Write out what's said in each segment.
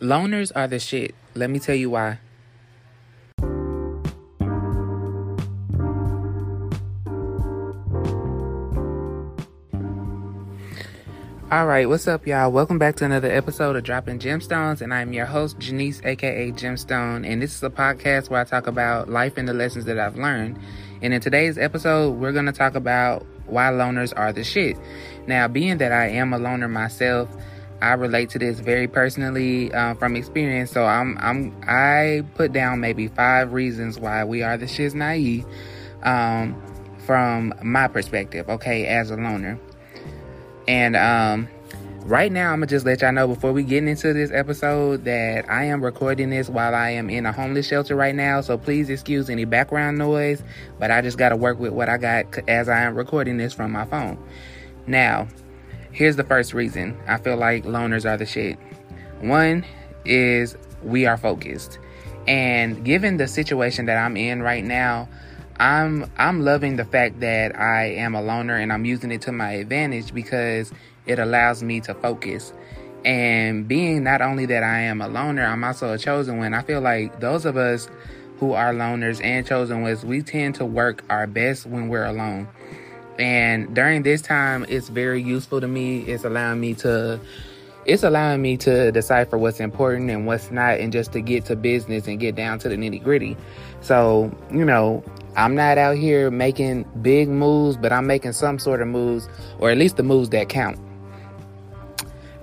Loners are the shit. Let me tell you why. All right, what's up, y'all? Welcome back to another episode of Dropping Gemstones, and I'm your host, Janice, aka Gemstone. And this is a podcast where I talk about life and the lessons that I've learned. And in today's episode, we're going to talk about why loners are the shit. Now, being that I am a loner myself, I relate to this very personally uh, from experience. So I'm I'm I put down maybe five reasons why we are the shit's naive um, from my perspective. Okay, as a loner. And um, right now, I'm gonna just let y'all know before we get into this episode that I am recording this while I am in a homeless shelter right now. So please excuse any background noise, but I just gotta work with what I got as I am recording this from my phone. Now, here's the first reason I feel like loners are the shit. One is we are focused. And given the situation that I'm in right now, I'm I'm loving the fact that I am a loner and I'm using it to my advantage because it allows me to focus. And being not only that I am a loner, I'm also a chosen one. I feel like those of us who are loners and chosen ones, we tend to work our best when we're alone. And during this time, it's very useful to me. It's allowing me to it's allowing me to decipher what's important and what's not and just to get to business and get down to the nitty gritty. So, you know, I'm not out here making big moves, but I'm making some sort of moves, or at least the moves that count.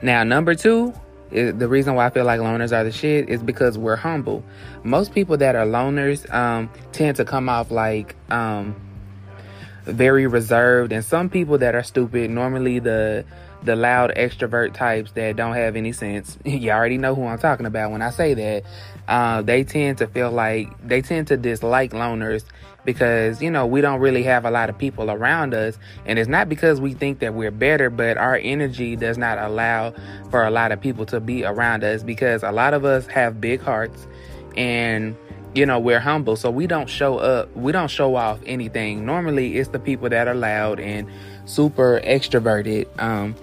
Now, number two, the reason why I feel like loners are the shit is because we're humble. Most people that are loners um, tend to come off like um, very reserved, and some people that are stupid, normally the the loud extrovert types that don't have any sense. you already know who I'm talking about when I say that. Uh, they tend to feel like they tend to dislike loners because you know we don't really have a lot of people around us and it's not because we think that we're better but our energy does not allow for a lot of people to be around us because a lot of us have big hearts and you know we're humble so we don't show up we don't show off anything normally it's the people that are loud and super extroverted um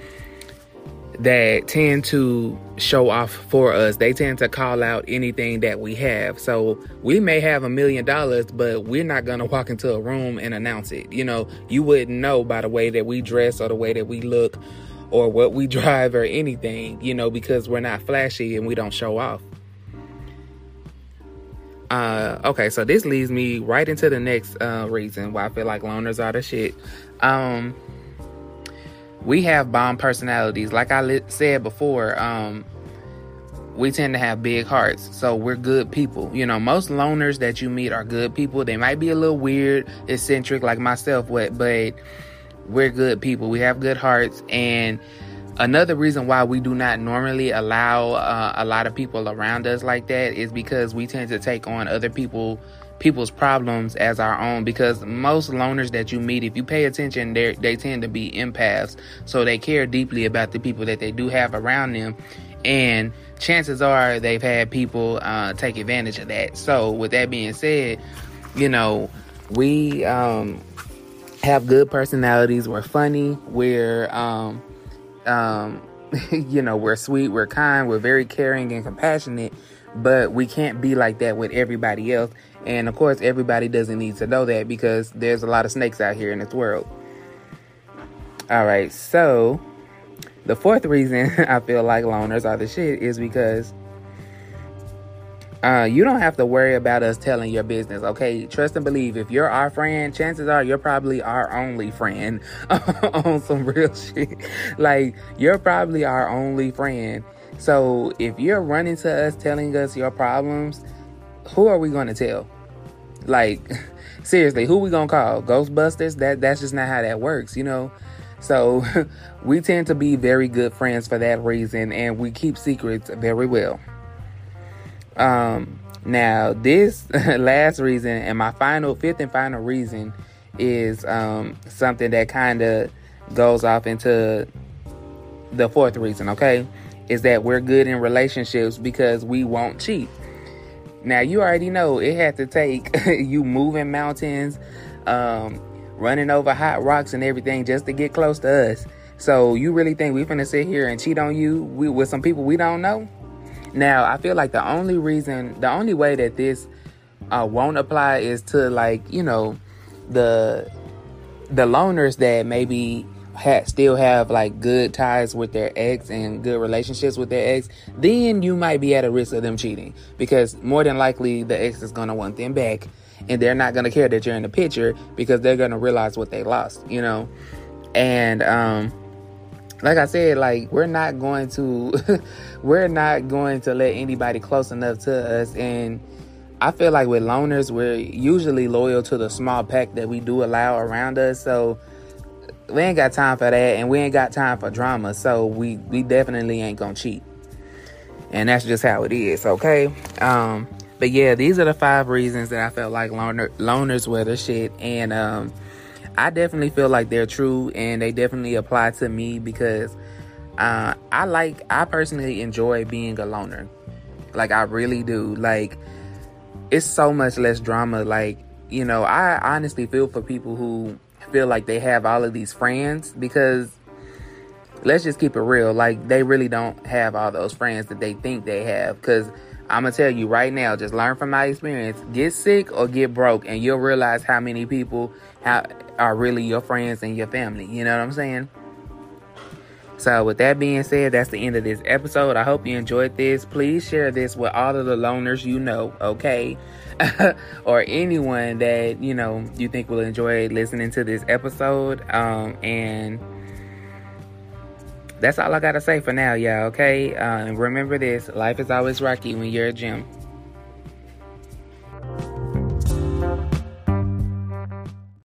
that tend to show off for us. They tend to call out anything that we have. So we may have a million dollars, but we're not to walk into a room and announce it. You know, you wouldn't know by the way that we dress or the way that we look or what we drive or anything, you know, because we're not flashy and we don't show off. Uh, okay, so this leads me right into the next uh, reason why I feel like loners are the shit. Um, we have bomb personalities. Like I li- said before, um, we tend to have big hearts. So we're good people. You know, most loners that you meet are good people. They might be a little weird, eccentric like myself, but we're good people. We have good hearts. And another reason why we do not normally allow uh, a lot of people around us like that is because we tend to take on other people people's problems as our own because most loners that you meet, if you pay attention, they they tend to be empaths. So they care deeply about the people that they do have around them, and chances are they've had people uh, take advantage of that. So with that being said, you know we um, have good personalities. We're funny. We're um, um, you know we're sweet. We're kind. We're very caring and compassionate. But we can't be like that with everybody else and of course, everybody doesn't need to know that because there's a lot of snakes out here in this world. All right, so the fourth reason I feel like loners are the shit is because uh, you don't have to worry about us telling your business, okay? Trust and believe. If you're our friend, chances are you're probably our only friend on some real shit. Like, you're probably our only friend. So, if you're running to us telling us your problems, who are we going to tell? Like, seriously, who we gonna call? Ghostbusters? That that's just not how that works, you know. So we tend to be very good friends for that reason, and we keep secrets very well. Um, now this last reason, and my final fifth and final reason, is um something that kind of goes off into the fourth reason. Okay, is that we're good in relationships because we won't cheat. Now you already know it had to take you moving mountains, um, running over hot rocks and everything just to get close to us. So you really think we finna sit here and cheat on you with some people we don't know? Now, I feel like the only reason, the only way that this uh, won't apply is to like you know the the loners that maybe ha- still have like good ties with their ex and good relationships with their ex, then you might be at a risk of them cheating. Because more than likely the ex is gonna want them back, and they're not gonna care that you're in the picture because they're gonna realize what they lost, you know, and um like I said, like we're not going to we're not going to let anybody close enough to us and I feel like with loners we're usually loyal to the small pack that we do allow around us. So we ain't got time for that and we ain't got time for drama. So we we definitely ain't gonna cheat. And that's just how it is, okay? Um but yeah, these are the five reasons that I felt like loner, loners were the shit and um I definitely feel like they're true and they definitely apply to me because uh, I like, I personally enjoy being a loner. Like, I really do. Like, it's so much less drama. Like, you know, I honestly feel for people who feel like they have all of these friends because let's just keep it real. Like, they really don't have all those friends that they think they have because I'm gonna tell you right now, just learn from my experience. Get sick or get broke, and you'll realize how many people are really your friends and your family. You know what I'm saying? So, with that being said, that's the end of this episode. I hope you enjoyed this. Please share this with all of the loners you know, okay? or anyone that you know you think will enjoy listening to this episode. Um, and that's all I gotta say for now, y'all. Okay, uh, and remember this: life is always rocky when you're a gym.